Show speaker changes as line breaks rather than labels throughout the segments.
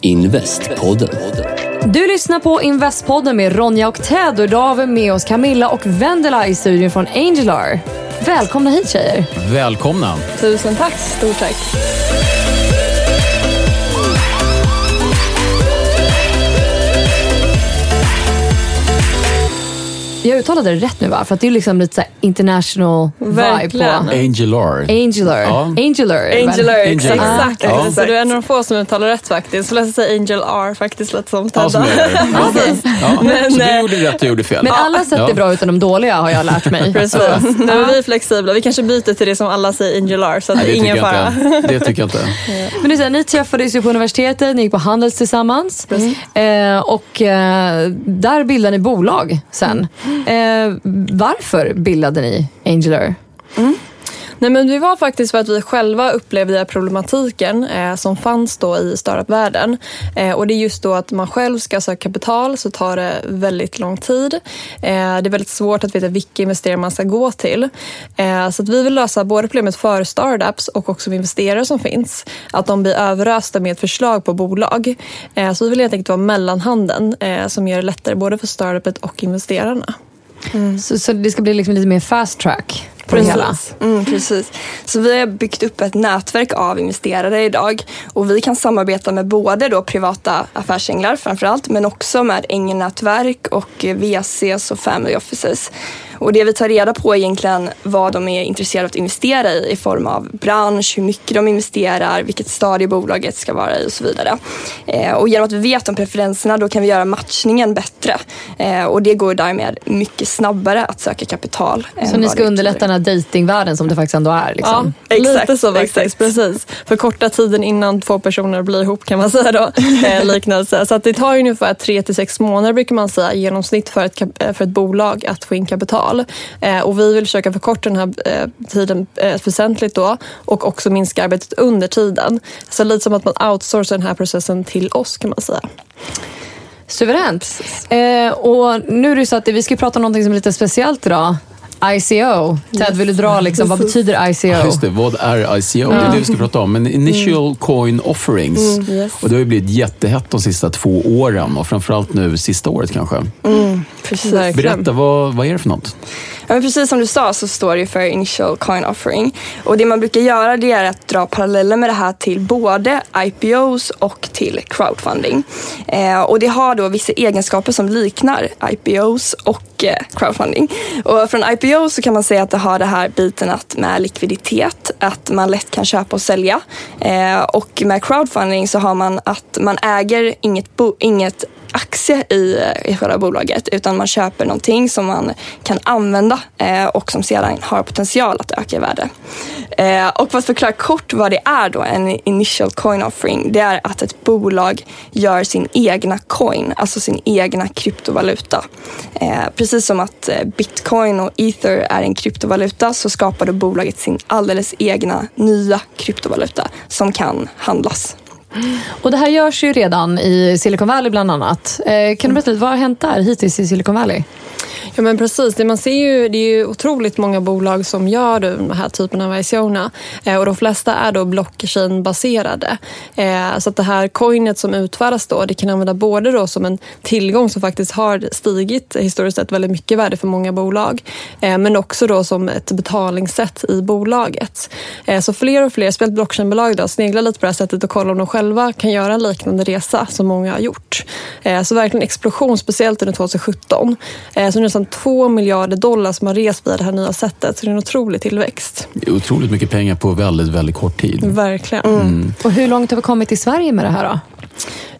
Investpodden.
Du lyssnar på Investpodden med Ronja och Ted och idag har vi med oss Camilla och Vendela i studion från Angelar. Välkomna hit tjejer.
Välkomna.
Tusen tack. Stort tack.
Jag uttalade det rätt nu va? För att det är liksom lite så här international vibe på
Verkligen.
Angelar.
Angelar.
Ja.
Angelar. det?
Angelar, exakt. Exakt.
Ja.
Så du är en av de få som uttalar rätt faktiskt. Så jag säga Angel R faktiskt lite som
Ja, som
Tedda.
gör. Ja. Ja.
Men,
så du
eh,
gjorde rätt och jag gjorde fel.
Men alla sätt
Ja.
är bra utan de dåliga har jag lärt mig.
Precis. Men vi är flexibla. Vi kanske byter till det som alla säger Angel R. Så att
Nej,
det
det
är ingen fara.
Det tycker jag inte.
Men det är så här, ni träffades ju på universitetet, ni gick på Handels tillsammans. Eh, och eh, där bildade ni bolag sen. Eh, varför bildade ni Angelar? Mm.
Nej, men det var faktiskt för att vi själva upplevde problematiken eh, som fanns då i startup-världen. Eh, och det är just då att man själv ska söka kapital så tar det väldigt lång tid. Eh, det är väldigt svårt att veta vilka investerare man ska gå till. Eh, så att vi vill lösa både problemet för startups och också med investerare som finns. Att de blir överösta med förslag på bolag. Eh, så vi vill helt enkelt vara mellanhanden eh, som gör det lättare både för startupet och investerarna.
Så, så det ska bli liksom lite mer fast track på det hela?
Precis.
Mm, precis. Så vi har byggt upp ett nätverk av investerare idag och vi kan samarbeta med både då privata affärsänglar framförallt men också med ängelnätverk och VCs och family offices. Och det vi tar reda på är egentligen vad de är intresserade av att investera i i form av bransch, hur mycket de investerar, vilket stadie bolaget ska vara i och så vidare. Eh, och genom att vi vet om preferenserna då kan vi göra matchningen bättre eh, och det går därmed mycket snabbare att söka kapital.
Så ni ska underlätta den här datingvärlden som det faktiskt ändå är? Liksom.
Ja,
Exakt,
lite så faktiskt.
exakt.
Precis. Förkorta tiden innan två personer blir ihop kan man säga då. Eh, liknelse. Så att det tar ungefär tre till sex månader brukar man säga i genomsnitt för ett, eh, för ett bolag att få in kapital. Eh, och vi vill försöka förkorta den här eh, tiden eh, väsentligt då och också minska arbetet under tiden. Så lite som att man outsourcar den här processen till oss kan man säga.
Suveränt. Eh, och nu är det så att vi ska prata om någonting som är lite speciellt idag. ICO. Ted, vill du dra liksom, vad betyder ICO?
Ja, just det, vad är ICO? Det är det vi ska prata om. Men Initial Coin Offerings.
yes.
Och det har ju blivit jättehett de sista två åren och framförallt nu sista året kanske.
Precis.
Berätta, vad, vad är det för något?
Ja, men precis som du sa så står det för Initial Coin Offering. Och det man brukar göra det är att dra paralleller med det här till både IPOs och till crowdfunding. Eh, och det har då vissa egenskaper som liknar IPOs och eh, crowdfunding. Och från IPO så kan man säga att det har det här biten att med likviditet, att man lätt kan köpa och sälja. Eh, och med crowdfunding så har man att man äger inget, bo- inget aktie i, i själva bolaget utan man köper någonting som man kan använda eh, och som sedan har potential att öka i värde. Eh, och för att förklara kort vad det är då, en initial coin offering, det är att ett bolag gör sin egna coin, alltså sin egna kryptovaluta. Eh, precis som att eh, bitcoin och ether är en kryptovaluta så skapar då bolaget sin alldeles egna nya kryptovaluta som kan handlas.
Och det här görs ju redan i Silicon Valley bland annat. Eh, kan du berätta lite, vad har hänt där hittills i Silicon Valley?
Ja men precis, det man ser ju, det är ju otroligt många bolag som gör den här typen av ICO-erna. Eh, och de flesta är då blockchain-baserade. Eh, så att det här coinet som utfärdas då, det kan använda både då som en tillgång som faktiskt har stigit historiskt sett väldigt mycket värde för många bolag. Eh, men också då som ett betalningssätt i bolaget. Så fler och fler, speciellt blockchainbolag då, sneglar lite på det här sättet och kollar om de själva kan göra en liknande resa som många har gjort. Så verkligen explosion, speciellt under 2017. Så nu är nästan två miljarder dollar som har rest via det här nya sättet. Så det är en otrolig tillväxt.
Det är otroligt mycket pengar på väldigt, väldigt kort tid.
Verkligen.
Och hur långt har vi kommit i Sverige med det här då?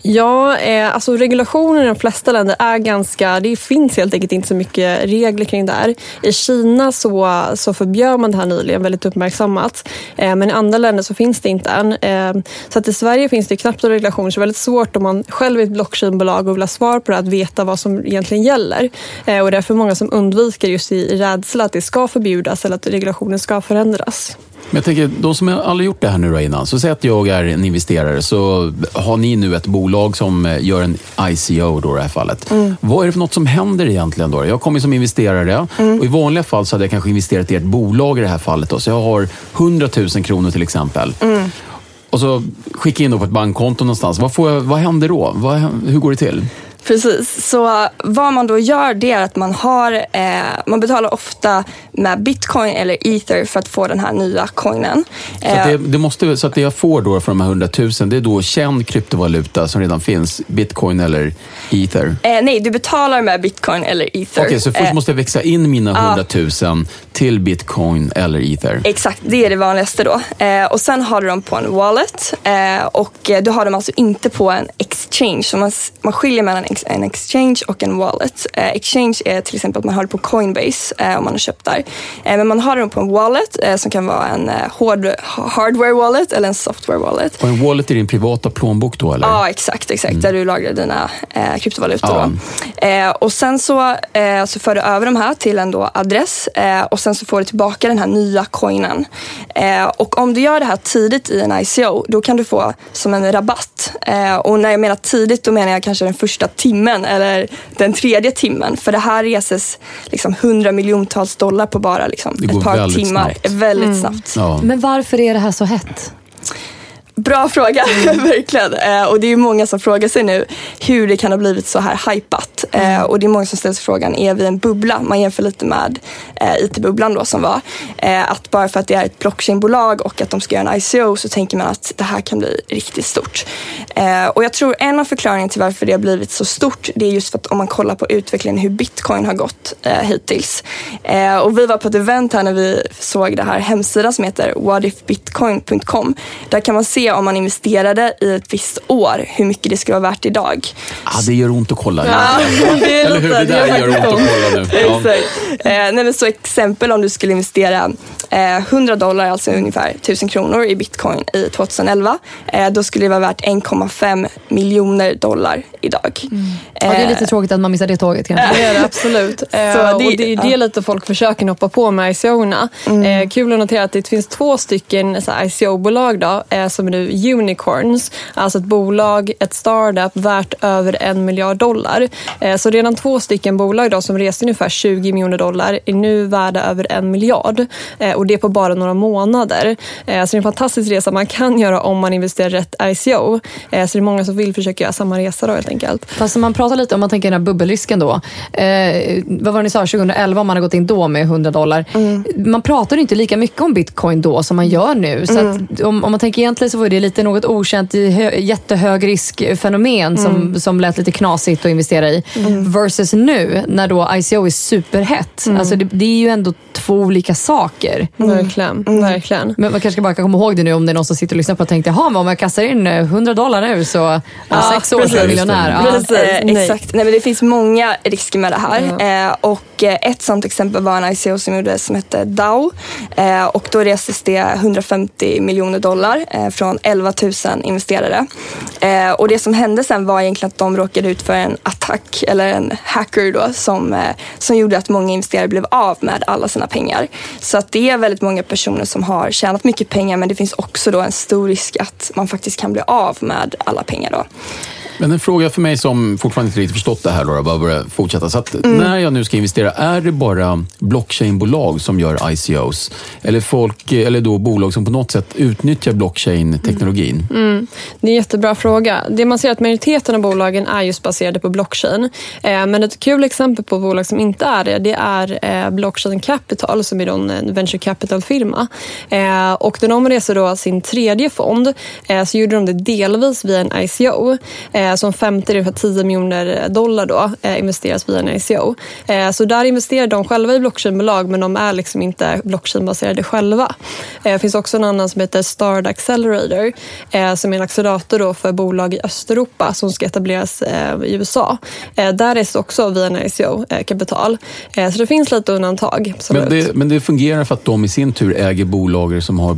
Ja, eh, alltså regulationer i de flesta länder är ganska... Det finns helt enkelt inte så mycket regler kring det här. I Kina så, så förbjöd man det här nyligen, väldigt uppmärksammat. Eh, men i andra länder så finns det inte än. Eh, så att i Sverige finns det knappt några regulationer, så det är väldigt svårt om man själv är ett blockchainbolag och vill ha svar på det, att veta vad som egentligen gäller. Eh, och det är för många som undviker just i, i rädsla att det ska förbjudas eller att regulationen ska förändras.
Men jag tänker, de som aldrig gjort det här nu då innan, så säg att jag är en investerare, så har ni nu ett bolag som eh, gör en ICO då i det här fallet. Vad är det för något som händer egentligen då? Jag kommer som investerare och i vanliga fall så hade jag kanske investerat i ett bolag i det här fallet. Då. Så jag har 100 000 kronor till exempel. Och så skickar jag in då på ett bankkonto någonstans. Vad, får jag, vad händer då? Vad, hur går det till?
Precis, så vad man då gör det är att man har, eh, man betalar ofta med bitcoin eller ether för att få den här nya coinen.
Så, att det, det måste, så att det jag får då för de här 100 000, det är då känd kryptovaluta som redan finns, bitcoin eller ether?
Eh, nej, du betalar med bitcoin eller ether.
Okej, så först
Eh,
måste jag växa in mina 100 000 till bitcoin eller ether?
Exakt, det är det vanligaste då. Eh, och sen har du dem på en wallet eh, och eh, du har dem alltså inte på en exchange. Så man, man skiljer mellan en exchange och en wallet. Eh, exchange är till exempel att man har det på Coinbase eh, om man har köpt där. Eh, men man har dem på en wallet som kan vara en hård, hardware wallet eller en software wallet.
Och en wallet i din privata plånbok då eller?
Ja, exakt. exakt Där du lagrar dina kryptovalutor.
Ja.
Och sen så, så för du över de här till en då adress och sen så får du tillbaka den här nya coinen. Och om du gör det här tidigt i en ICO, då kan du få som en rabatt. Och när jag menar tidigt, då menar jag kanske den första timmen eller den tredje timmen. För det här reses liksom 100 miljontals dollar på bara liksom,
Det går
ett par
väldigt
timmar.
snabbt.
Väldigt snabbt.
Ja.
Men varför är det här så hett?
Bra fråga, verkligen. Eh, och det är många som frågar sig nu hur det kan ha blivit så här hypat. Eh, och det är många som ställer sig frågan, är vi en bubbla? Man jämför lite med eh, IT-bubblan då som var. Eh, att bara för att det är ett blockchainbolag och att de ska göra en ICO så tänker man att det här kan bli riktigt stort. Eh, och jag tror en av förklaringarna till varför det har blivit så stort, det är just för att om man kollar på utvecklingen hur bitcoin har gått eh, hittills. Och vi var på ett event här när vi såg det här hemsidan som heter whatifbitcoin.com. Där kan man se om man investerade i ett visst år hur mycket det skulle vara värt idag.
Ah, det gör ont att kolla.
det är
Eller hur? Det där
gör
ont att kolla nu. Ja.
Exakt. Eh, nej, men så exempel om du skulle investera eh, 100 dollar, alltså ungefär 1000 kronor i bitcoin i 2011. Eh, då skulle det vara värt 1,5 miljoner dollar idag.
Ja, det är lite tråkigt att man missar det tåget kanske.
Det är det absolut. Eh,
det-
och det är det
ja.
lite folk försöker hoppa på med ICO-erna. Eh, kul att notera att det finns två stycken så ICO-bolag då, eh, som är nu unicorns. Alltså ett bolag, ett startup värt över en miljard dollar. Eh, så redan två stycken bolag då, som reste ungefär 20 miljoner dollar är nu värda över en miljard. Eh, och det på bara några månader. Eh, så det är en fantastisk resa man kan göra om man investerar rätt ICO. Så det är många som vill försöka göra samma resa då helt enkelt.
Fast om man pratar lite om man tänker den här bubbelrisken då. Eh, vad var det ni sa, 2011 om man har gått in då med 100 dollar. Man pratar inte lika mycket om bitcoin då som man gör nu. Så att om, om man tänker egentligen så var det lite något okänt hö, jättehög riskfenomen som, som lät lite knasigt att investera i. Versus nu när då ICO är superhett. Alltså det, det är ju ändå två olika saker.
Verkligen, verkligen.
Men man kanske bara kan komma ihåg det nu om det är någon som sitter och lyssnar på och tänkte, jaha, om jag kastar in eh, 100 dollar nu så om
Ja,
sex år så är jag
precis.
miljonär. Ja.
Precis, eh,
nej.
exakt. Nej, men det finns många risker med det här. Eh, och eh, ett sånt exempel var en ICO som gjordes som hette DAO. Eh, och då restes det 150 miljoner dollar eh, från 11 000 investerare. Eh, och det som hände sen var egentligen att de råkade ut för en attack eller en hacker då som, eh, som gjorde att många investerare blev av med alla sina pengar. Så att det är väldigt många personer som har tjänat mycket pengar men det finns också då en stor risk att man faktiskt kan bli av med alla pengar då.
Men en fråga för mig som fortfarande inte riktigt förstått det här, då, bara börja fortsätta. Så att när jag nu ska investera, är det bara blockchainbolag som gör ICOs? Eller, folk, eller då bolag som på något sätt utnyttjar blockchain-teknologin?
Det är en jättebra fråga. Det man ser att majoriteten av bolagen är just baserade på blockchain. Eh, Men ett kul exempel på bolag som inte är det, det är eh, Blockchain Capital som är en venture capital-firma. Eh, Och när de reser då sin tredje fond så gjorde de det delvis via en ICO. Eh, Som 50, ungefär 10 miljoner dollar då eh, investeras via en ICO. Eh, Så där investerar de själva i blockchainbolag men de är liksom inte blockchainbaserade själva. Det finns också en annan som heter Stard Accelerator som är en accelerator då för bolag i Östeuropa som ska etableras i USA. Där är det också via en ICO-kapital. Så det finns lite undantag.
Men det, men det fungerar för att de i sin tur äger bolag som har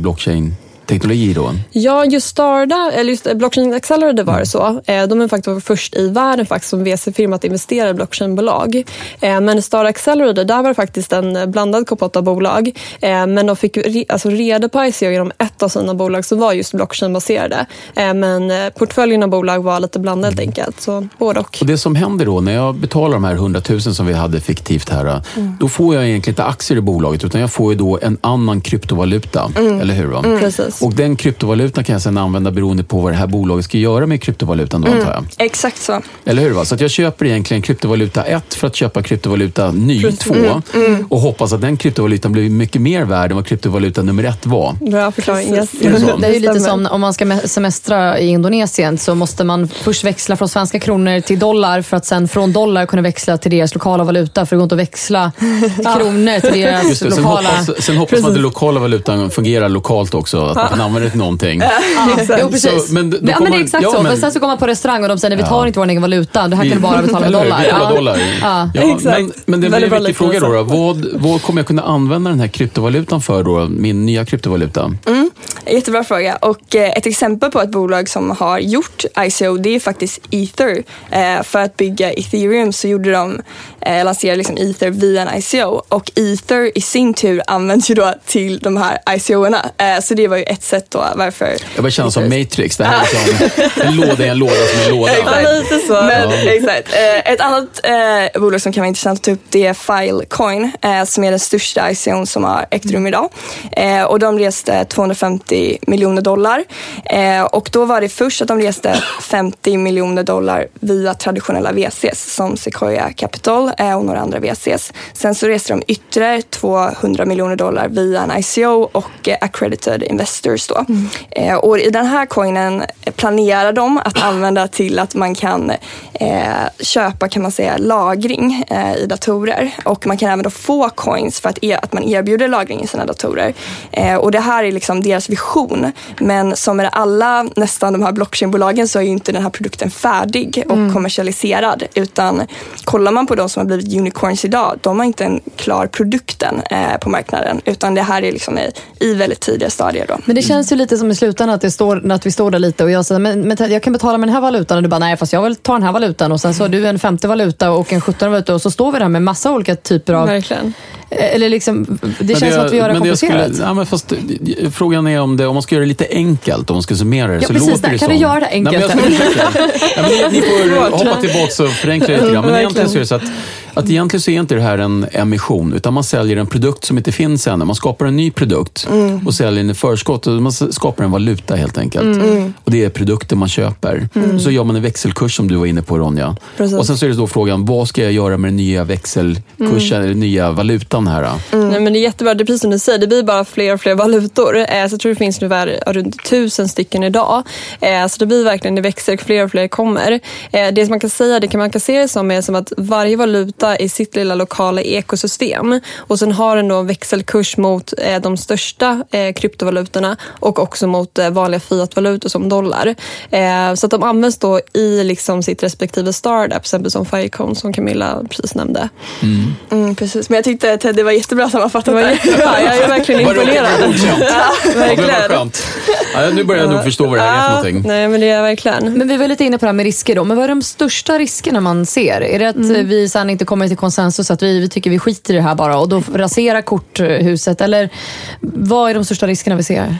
blockchain-teknologi då?
Ja, just Starda, eller just Blockchain Accelerator var det så. Eh, De är faktiskt först i världen faktiskt som VC-firma att investera i blockchainbolag. Eh, Men Starda Accelerator, där var det faktiskt en blandad kompott av bolag. Eh, Men de fick alltså reda på ICO genom ett av sina bolag som var just blockchainbaserade. Men portföljen av bolag var lite blandad helt enkelt. Så både och.
Och det som händer då, när jag betalar de här 100 000 som vi hade fiktivt här, då får jag egentligen inte aktier i bolaget, utan jag får ju då en annan kryptovaluta. Eller hur? Va?
Precis.
Och den kryptovalutan kan jag sedan använda beroende på vad det här bolaget ska göra med kryptovalutan då, antar jag.
Exakt så.
Eller hur? Va? Så att jag köper egentligen kryptovaluta 1 för att köpa kryptovaluta ny 2 och hoppas att den kryptovalutan blir mycket mer värd än vad kryptovaluta nummer 1 var.
Bra förklaring. Yes.
Är det?
Det är ju lite som om man ska me- semestra i Indonesien så måste man först växla från svenska kronor till dollar för att sen från dollar kunna växla till deras lokala valuta. För det går inte att växla kronor till deras
Just det, sen
lokala...
hoppas, sen hoppas man att den lokala valutan fungerar lokalt också, att man kan använda det till någonting.
Jo, precis.
Så, men då
ja, men det är exakt
ja,
så.
men-
För sen så går man på restaurang och de säger vi tar inte vår egen valuta. Det här kan du bara betala
Eller
dollar. Ja.
dollar.
Ja.
Ja,
Exakt.
men, men det blir en viktig fråga då. då. Vad, vad kommer jag kunna använda den här kryptovalutan för då? Min nya kryptovaluta?
Jättebra fråga. Och eh, ett exempel på ett bolag som har gjort ICO det är faktiskt Ether. Eh, för att bygga Ethereum så gjorde de, eh, lanserade liksom Ether via en ICO. Och Ether i sin tur används ju då till de här ICO-erna. Eh, så det var ju ett sätt då varför...
Jag börjar känna som Matrix. Det här är som en låda i en låda som en låda.
Exakt.
lite så.
Men, exakt. Eh, ett annat eh, bolag som kan vara intressant att ta upp det är Filecoin eh, som är den största ICOn som har ägt rum idag. Eh, och de reste 250 miljoner dollar. Eh, och då var det först att de reste 50 miljoner dollar via traditionella VCs som Sequoia Capital eh, och några andra VCs. Sen så reste de ytterligare 200 miljoner dollar via en ICO och eh, accredited investors då. Eh, och i den här coinen planerar de att använda till att man kan eh, köpa kan man säga lagring eh, i datorer och man kan även få coins för att, e- att man erbjuder lagring i sina datorer. Och det här är liksom deras vision. Men som med alla nästan de här blockchainbolagen så är inte den här produkten färdig och kommersialiserad utan kollar man på de som har blivit unicorns idag, de har inte en klar produkten eh, på marknaden utan det här är liksom i, i väldigt tidiga stadier då.
Men det känns ju lite som i slutändan att, det står, att vi står där lite och jag säger men, men jag kan betala med den här valutan och du bara nej fast jag vill ta den här valutan och sen så har du en femte valuta och en sjuttonde valuta och så står vi där med massa olika typer av...
Verkligen.
Eller liksom, det
Men
känns som att vi gör det komplicerat.
Skulle, ja, men fast, eh, frågan är om, det, om man ska göra det lite enkelt, om man ska summera det.
Ja,
så
precis.
låter det
Kan
som,
du göra det
Nej, men jag ska
enkelt?
försöka. ja, men ni, ni får hoppa tillbaka och förenkla lite grann. Men egentligen så är det så att, att egentligen så är inte det här en emission, utan man säljer en produkt som inte finns ännu. Man skapar en ny produkt och säljer den i förskott. Och Man skapar en valuta helt enkelt. Och det är produkten man köper. Och så gör man en växelkurs som du var inne på Ronja.
Precis.
Och sen så är det då frågan, vad ska jag göra med den nya växelkursen, eller nya valutan här? då?
Nej, men det är jättebra, det är precis som du säger, det blir bara fler och fler valutor. Eh, så jag tror det finns ungefär runt tusen stycken idag. Eh, så det blir verkligen, det växer, fler och fler kommer. Eh, det som man kan säga, det kan man kan se det som är som att varje valuta i sitt lilla lokala ekosystem och sen har den då en växelkurs mot eh, de största eh, kryptovalutorna och också mot eh, vanliga fiatvalutor som dollar. Så att de används då i liksom sitt respektive startup, till exempel som Firecone som Camilla precis nämnde.
Mm, precis. Men jag tyckte att det var jättebra sammanfattat.
Det var
där.
jättebra, jag är verkligen imponerad.
Ja,
verkligen.
Ja, nu börjar jag nog förstå vad det här är för någonting.
Nej, men det är verkligen.
Men vi var lite inne på det här med risker då. Men vad är de största riskerna man ser? Är det att
Mm.
vi sen inte kommer till konsensus, att vi, vi tycker vi skiter i det här bara och då raserar korthuset? Eller vad är de största riskerna vi ser?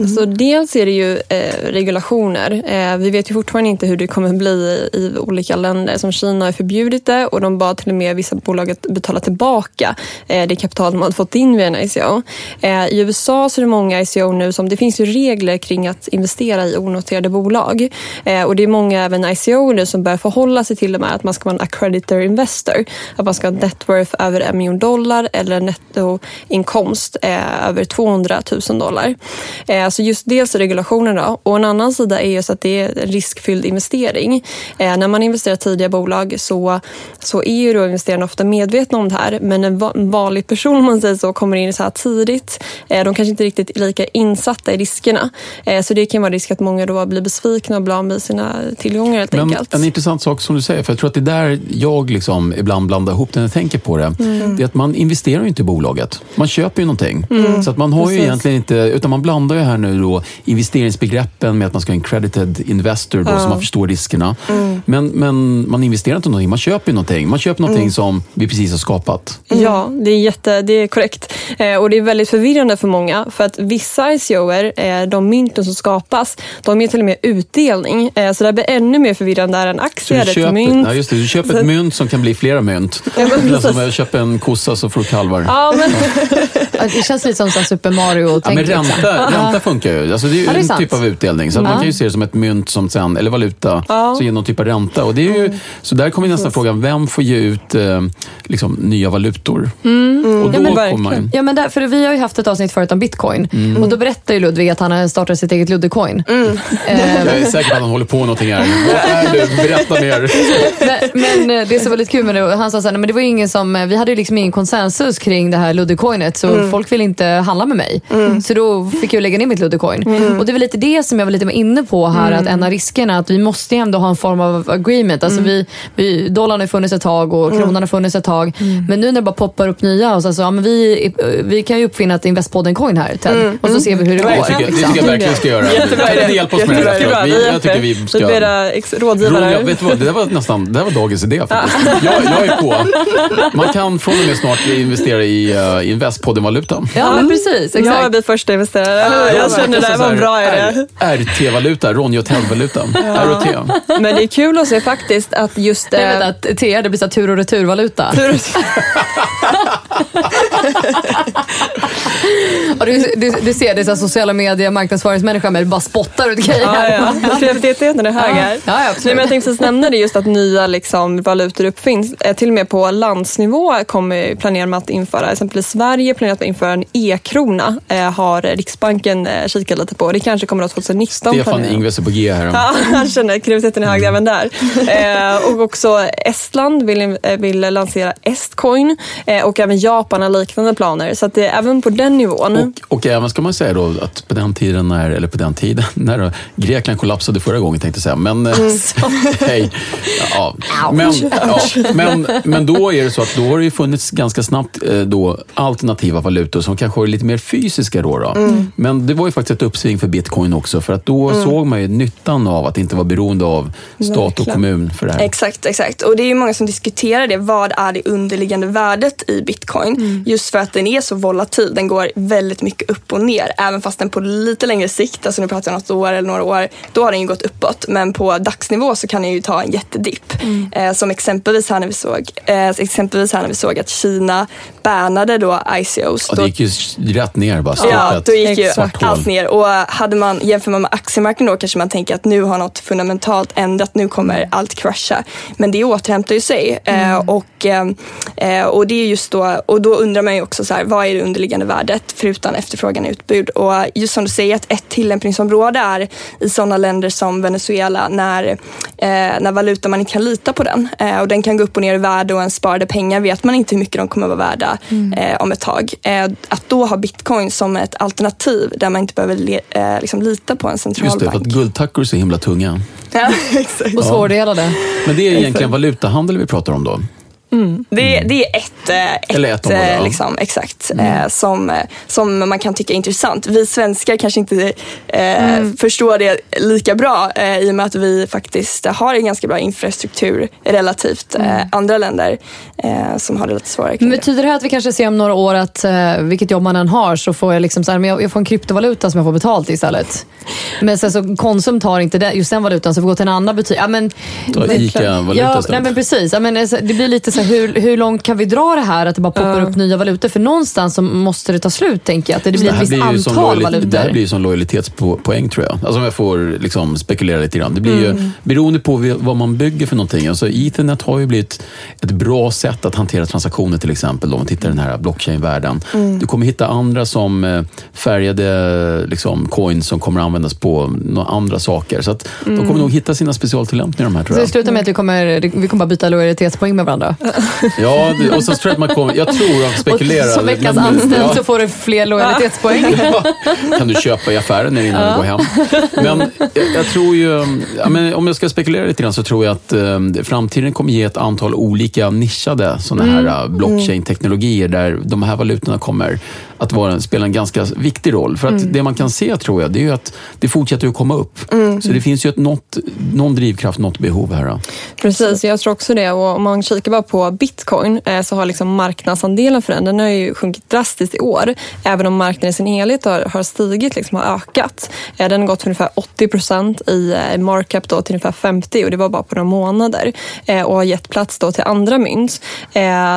Mm.
Så dels är det ju eh, regulationer. Eh, vi vet ju fortfarande inte hur det kommer bli i, i olika länder. Som Kina har förbjudit det och de bad till och med vissa bolag att betala tillbaka eh, det kapital de hade fått in via en ICO. Eh, I USA så är det många ICO nu som, det finns ju regler kring att investera i onoterade bolag. Eh, och det är många även ICO nu som börjar förhålla sig till det med att man ska vara en accreditor investor. Att man ska ha net worth över en miljon dollar eller en nettoinkomst eh, över 200 000 dollar. Eh, så just dels regulationerna och en annan sida är just att det är en riskfylld investering. Eh, när man investerar tidiga bolag så, så är ju då investerarna ofta medvetna om det här men en, va- en vanlig person om man säger så kommer in så här tidigt. Eh, de kanske inte riktigt är lika insatta i riskerna. Eh, så det kan vara risk att många då blir besvikna och blir av med sina tillgångar helt
Men
enkelt.
en intressant sak som du säger, för jag tror att det är där jag liksom ibland blandar ihop när jag tänker på det.
Mm.
Det är att man investerar ju inte i bolaget. Man köper ju någonting.
Mm.
Så att man har ju
Precis.
egentligen inte, utan man blandar ju här nu då investeringsbegreppen med att man ska ha en credited investor då, så man förstår riskerna.
Mm.
Men, men man investerar inte någonting, man köper någonting. Man köper någonting
Mm.
som vi precis har skapat.
Ja, det är, jätte, det är korrekt. Eh, och det är väldigt förvirrande för många. För att vissa ICOer, eh, de mynten som skapas, de ger till och med utdelning. Eh, så det blir ännu mer förvirrande än en aktie eller ett
köper,
mynt.
ja, just det, du köper
Så-
ett mynt som kan bli flera mynt.
Ja, men
är som att köpa en kossa så får du kalvar.
Ja, men,
Ja, Det känns lite som så Super Mario-tänk.
Ja, men
liksom.
ränta, ränta funkar ju. Alltså det är ju
Ja, det är
en
sant.
typ av utdelning. Så att man kan ju se det som ett mynt som sen, eller valuta,
Ja.
så ger någon typ av ränta. Och det är ju, Så där kommer nästan frågan, vem får ge ut eh, liksom, nya valutor? Och då
Ja, men
kommer man,
Ja, men där, för vi har ju haft ett avsnitt förut om bitcoin. Och då berättar ju Ludvig att han har startat sitt eget Luddecoin. Eh,
jag är säker på att han håller på med någonting här. Vad? Berätta mer.
men, men eh, det är så väldigt kul med det. Han sa så här, "Nej, men det var ju ingen som, eh, vi hade ju liksom ingen konsensus kring det här Luddecoinet så folk ville inte handla med mig. Så då fick jag lägga ner mitt Luddecoin. Och det är väl lite det som jag var lite inne på här, att en av riskerna att vi måste ändå ha en form av agreement. Alltså vi, vi, dollarn har funnits ett tag och kronan har funnits ett tag. Men nu när det bara poppar upp nya och så, så ja, men vi, vi kan ju uppfinna ett Investpodden-coin här Ted. Och så ser vi hur det går.
Det tycker, jag- det tycker jag verkligen ska göra.
Jättebra idé.
ni hjälpa oss med det här?
Vi
Vi, jag tycker vi ska...
Vi ex- rådgivare.
Vet du vad? Det där var nästan det där var dagens idé faktiskt. Jag, jag är på. Man kan från och med snart investera i uh, Investpodden-valuta.
Ja, men precis.
Nu har
Exakt.
vi första investerare. jag känner det här var en bra idé.
RT-valuta, Ronny Hotell-valuta. ROT.
Men det är kul att se faktiskt att just...
Nej,
eh,
vänta, T, det blir så tur och returvaluta. Och du, du, du ser, det är så sociala medier, marknadsföringsmänniska med bara spottar ut grejer.
Ja, ja. Kreativiteten är hög här.
Ja, ja, absolut.
Nej, men jag tänkte precis nämna det just att nya liksom, valutor uppfinns. Eh, Till och med på landsnivå kommer planerar man att införa, exempelvis Sverige planerar att införa en e-krona. Eh, har Riksbanken eh, kikat lite på. Det kanske kommer att 2019.
Stefan
planerar.
Ingves är på G här.
Ja, jag känner kreativiteten är hög även där. Eh, och också Estland vill, eh, vill lansera Estcoin eh, och även Japan har liknande planer. Så att det är även på den nivån.
Och, och även ska man säga då att på den tiden, när, eller på den tiden, när då Grekland kollapsade förra gången tänkte jag säga. Men, eh, hej. Ja, men, ja, men, men då är det så att då har det ju funnits ganska snabbt eh, då, alternativa valutor som kanske var lite mer fysiska. Då, då. Men det var ju faktiskt ett uppsving för bitcoin också för att då såg man ju nyttan av att inte vara beroende av stat och kommun för det här.
Exakt, exakt. Och det är ju många som diskuterar det. Vad är det underliggande värdet i bitcoin? Just för att den är så volatil. Den går väldigt mycket upp och ner. Även fast den på lite längre sikt, alltså nu pratar jag något år eller några år, då har den ju gått uppåt. Men på dagsnivå så kan den ju ta en jättedipp. Eh, som exempelvis här när vi såg, eh, exempelvis här när vi såg att Kina bannade då ICOs.
Ja,
Då-
det gick ju rätt ner bara.
Ja, då gick ju
Exakt.
allt ner. Och hade man, jämför man med aktiemarknaden då kanske man tänker att nu har något fundamentalt ändrat, nu kommer allt krascha. Men det återhämtar ju sig. Eh, och, eh, eh, och det är just då, och då undrar man ju också så här, vad är det underliggande värdet förutom efterfrågan och utbud? Och just som du säger, att ett tillämpningsområde är i sådana länder som Venezuela när, eh, när valuta man inte kan lita på den. Eh, och den kan gå upp och ner i värde och en sparade pengar vet man inte hur mycket de kommer att vara värda eh, om ett tag. Eh, att då ha bitcoin som ett alternativ där man inte behöver le, eh, liksom lita på en
Just det,
centralbank.
för att guldtackor är så himla tunga.
ja, exakt.
Och svårdelade.
Men det är egentligen valutahandel vi pratar om då?
Det, det är ett, eh, ett,
Eller ett område,
eh,
ja.
liksom, exakt, eh, som, eh, som man kan tycka är intressant. Vi svenskar kanske inte eh, förstår det lika bra eh, i och med att vi faktiskt har en ganska bra infrastruktur relativt eh, andra länder eh, som har det lite svårare
Men betyder det här att vi kanske ser om några år att eh, vilket jobb man än har så får jag, liksom så här, men jag, jag får en kryptovaluta som jag får betalt istället? Men sen så Konsum tar inte det, just den valutan så får gå till en annan butik. Ja, men,
Ta ICA-valuta
ja,
istället.
nej, men precis. Ja, men, det blir lite så här, hur, hur långt kan vi dra det här att det bara poppar upp nya valutor? För någonstans så måste det ta slut tänker jag. Att det blir
Det
ett visst antal valutor.
det här blir ju som lojalitetspoäng tror jag. Alltså om jag får liksom spekulera lite grann. Det blir
Mm.
ju beroende på vad man bygger för någonting. Alltså Ethernet har ju blivit ett bra sätt att hantera transaktioner till exempel. Om man tittar i den här blockchain-världen.
Mm.
Du kommer hitta andra som eh, färgade liksom, coins som kommer användas på några andra saker. Så att de kommer nog hitta sina specialtillämpningar de här tror
Mm. Så det
jag.
slutar med att vi kommer, vi kommer bara byta lojalitetspoäng med varandra.
Ja, det, och så tror jag att man kommer, jag tror att spekulera.
Och som veckans anställd
ja.
så får du fler lojalitetspoäng.
Ja, kan du köpa i affären innan du går hem. Men jag, jag tror ju, ja, men om jag ska spekulera lite grann så tror jag att eh, framtiden kommer ge ett antal olika nischade såna här eh, blockchain-teknologier där de här valutorna kommer att vara, spela en ganska viktig roll. För att det man kan se tror jag, det är att det fortsätter att komma upp. Så det finns ju ett något, någon drivkraft, något behov här. Då.
Precis, jag tror också det. Och om man kikar bara på bitcoin eh, så har liksom marknadsandelen för den, den har ju sjunkit drastiskt i år. Även om marknaden i sin helhet har, har stigit, liksom, har ökat. Eh, Den har gått från ungefär 80 procent i eh, markup då till ungefär 50 och det var bara på några månader. Och har gett plats då till andra mynt.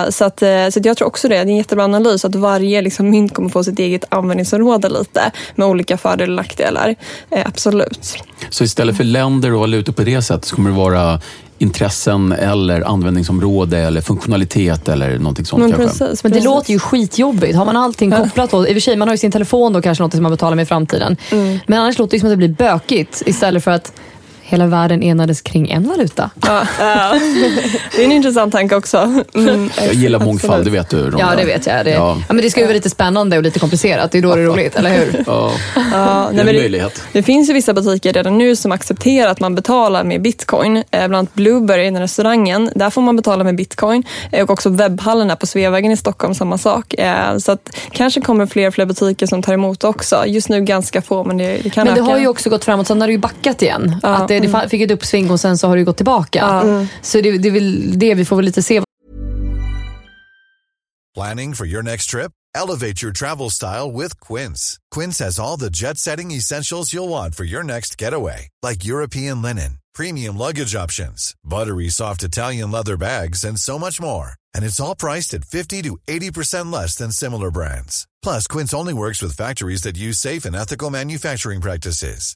Så, att, så att jag tror också det. Det är en jättebra analys att varje liksom, mynt kommer få sitt eget användningsområde lite med olika fördelar och nackdelar. Eh, Absolut.
Så istället för länder och valutor på det sättet så kommer det vara intressen eller användningsområde eller funktionalitet eller någonting sånt
Men precis,
Men det
precis.
låter ju skitjobbigt. Har man allting kopplat på, i och för sig man har ju sin telefon då kanske något som man betalar med i framtiden. Men annars låter det som att det blir bökigt istället för att hela världen enades kring en valuta.
Ja. Det är en intressant tanke också. Mm.
Jag gillar mångfald, det vet du Ronja.
Ja, det vet jag. Det, ja.
Ja.
men det ska ju vara lite spännande och lite komplicerat. Det är då det är roligt, eller hur?
Ja,
Ja,
det är en
men det,
möjlighet.
det finns ju vissa butiker redan nu som accepterar att man betalar med bitcoin. Eh, bland annat Blueberry, den restaurangen, där får man betala med bitcoin. Eh, och också webbhallen på Sveavägen i Stockholm, samma sak. Eh, så att kanske kommer fler och fler butiker som tar emot också. Just nu ganska få, men det, det kan
Men det
öka.
har ju också gått framåt, sen har det ju backat igen.
Ja.
Att det, det fick ett uppsving och sen så har det gått tillbaka. Så det, det är väl det vi får väl lite se
Planning for your next trip? Elevate your travel style with Quince. Quince has all the jet setting essentials you'll want for your next getaway, like European linen, premium luggage options, buttery soft Italian leather bags, and so much more. And it's all priced at 50 to 80% less than similar brands. Plus, Quince only works with factories that use safe and ethical manufacturing practices.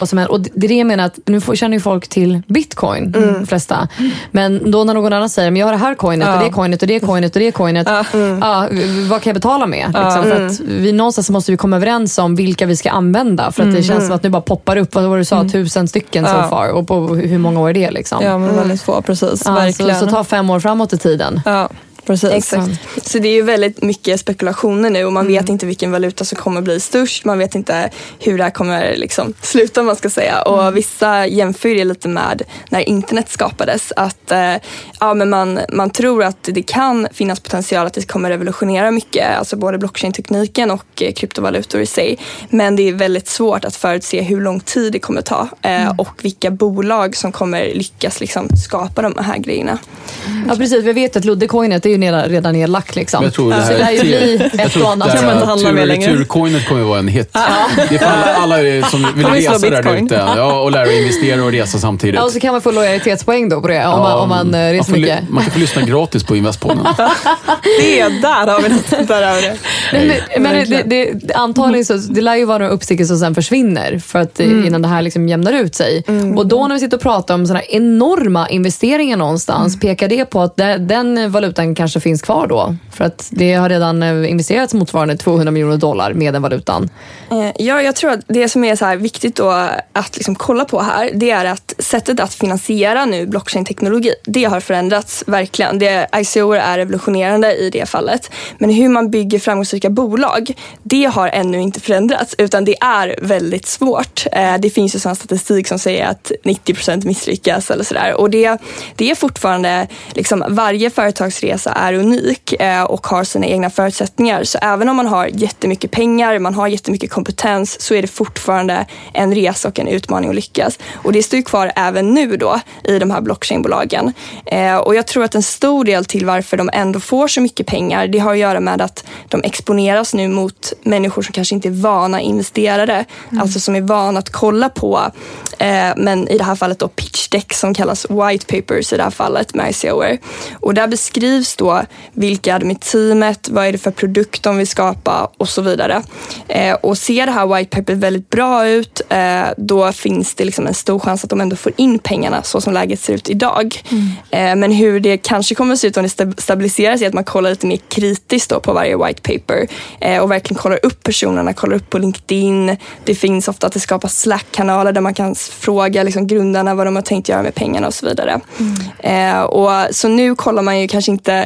Vad som helst. Och det är det jag menar, att nu får, känner ju folk till bitcoin, de flesta. Men då när någon annan säger, men jag har det här coinet och det coinet och det coinet och det coinet. Ja, vad kan jag betala med? Liksom, för att vi, någonstans måste vi komma överens om vilka vi ska använda. För att det känns som att nu bara poppar upp, vad var det du sa, tusen stycken so
Ja.
far. Och på hur många år är det liksom?
Ja, men väldigt få. Precis.
Ja, så,
verkligen.
så ta fem år framåt i tiden.
Precis.
Exakt. Så det är ju väldigt mycket spekulationer nu och man vet inte vilken valuta som kommer bli störst. Man vet inte hur det här kommer liksom sluta man ska säga. Och vissa jämför det lite med när internet skapades. Att eh, ja, men man, man tror att det kan finnas potential att det kommer revolutionera mycket. Alltså både blockchain-tekniken och eh, kryptovalutor i sig. Men det är väldigt svårt att förutse hur lång tid det kommer ta eh, och vilka bolag som kommer lyckas liksom, skapa de här grejerna.
Ja precis, vi vet att Luddecoinet är ju redan, redan nedlagt. Liksom.
Jag tror det
så det lär ju bli ett och annat.
Kan man inte handla med längre.
Turcoinet kommer att vara en hit. Det är för alla, alla som vill resa där ute ja, och lära investera och resa samtidigt.
Ja, och så kan man få lojalitetspoäng då på det om, man, om man eh,
man,
reser
ly-
mycket.
man kan få lyssna gratis på Investpodden.
Det, där har vi något. Där har vi det.
Men, men, det, det, antagligen så, det lär ju vara några uppstickare som sen försvinner för att, eh,
Mm.
innan det här liksom jämnar ut sig. Och då när vi sitter och pratar om såna enorma investeringar någonstans,
Mm.
pekar det på att de, den valutan kanske finns kvar då? För att det har redan eh, investerats motsvarande 200 miljoner dollar med den valutan.
Eh, ja, jag tror att det som är så här viktigt då att liksom kolla på här, det är att sättet att finansiera nu blockchain-teknologi, det har förändrats verkligen. Det, ICO är revolutionerande i det fallet. Men hur man bygger framgångsrika bolag, det har ännu inte förändrats, utan det är väldigt svårt. Eh, det finns ju sån statistik som säger att 90 procent misslyckas eller sådär. Och det, det är fortfarande, liksom, varje företagsresa är unik eh, och har sina egna förutsättningar. Så även om man har jättemycket pengar, man har jättemycket kompetens, så är det fortfarande en resa och en utmaning att lyckas. Och det står ju kvar även nu då i de här blockchainbolagen. Eh, och jag tror att en stor del till varför de ändå får så mycket pengar, det har att göra med att de exponeras nu mot människor som kanske inte är vana investerare, alltså som är vana att kolla på, eh, men i det här fallet då pitch deck som kallas white papers i det här fallet med ICOer. Och där beskrivs då vilka är de i teamet, vad är det för produkt de vill skapa och så vidare. Eh, och ser det här white papers väldigt bra ut, eh, då finns det liksom en stor chans att de ändå får in pengarna så som läget ser ut idag. Eh, men hur det kanske kommer att se ut om det stab- stabiliseras är att man kollar lite mer kritiskt då på varje white paper eh, och verkligen kollar upp personerna, kollar upp på LinkedIn. Det finns ofta att det skapas Slack-kanaler där man kan fråga liksom grundarna vad de har tänkt göra med pengarna och så vidare. Eh, och, så nu kollar man ju kanske inte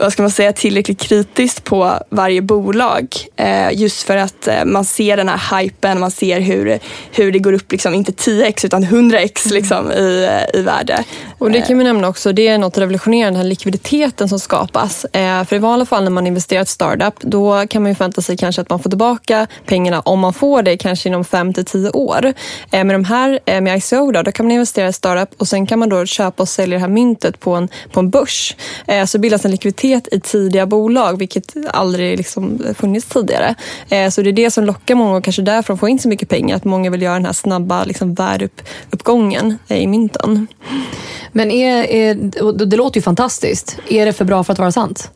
vad ska man säga, tillräckligt kritiskt på varje bolag. Eh, just för att eh, man ser den här hypen, man ser hur, hur det går upp, liksom, inte 10x utan 100x liksom, i, i värde.
Och det kan vi nämna också, det är något revolutionerande, den här likviditeten som skapas. Eh, för i vanliga fall när man investerar i ett startup, då kan man ju förvänta sig kanske att man får tillbaka pengarna om man får det, kanske inom 5 till 10 år. Eh, med de här, eh, med ICO då, då kan man investera i ett startup och sen kan man då köpa och sälja det här myntet på en, på en börs. Eh, så bildas en likviditet i tidiga bolag, vilket aldrig liksom funnits tidigare. Eh, så det är det som lockar många och kanske därför de får in så mycket pengar, att många vill göra den här snabba liksom, värdeuppgången i mynten.
Men är, är, det låter ju fantastiskt. Är det för bra för att vara sant?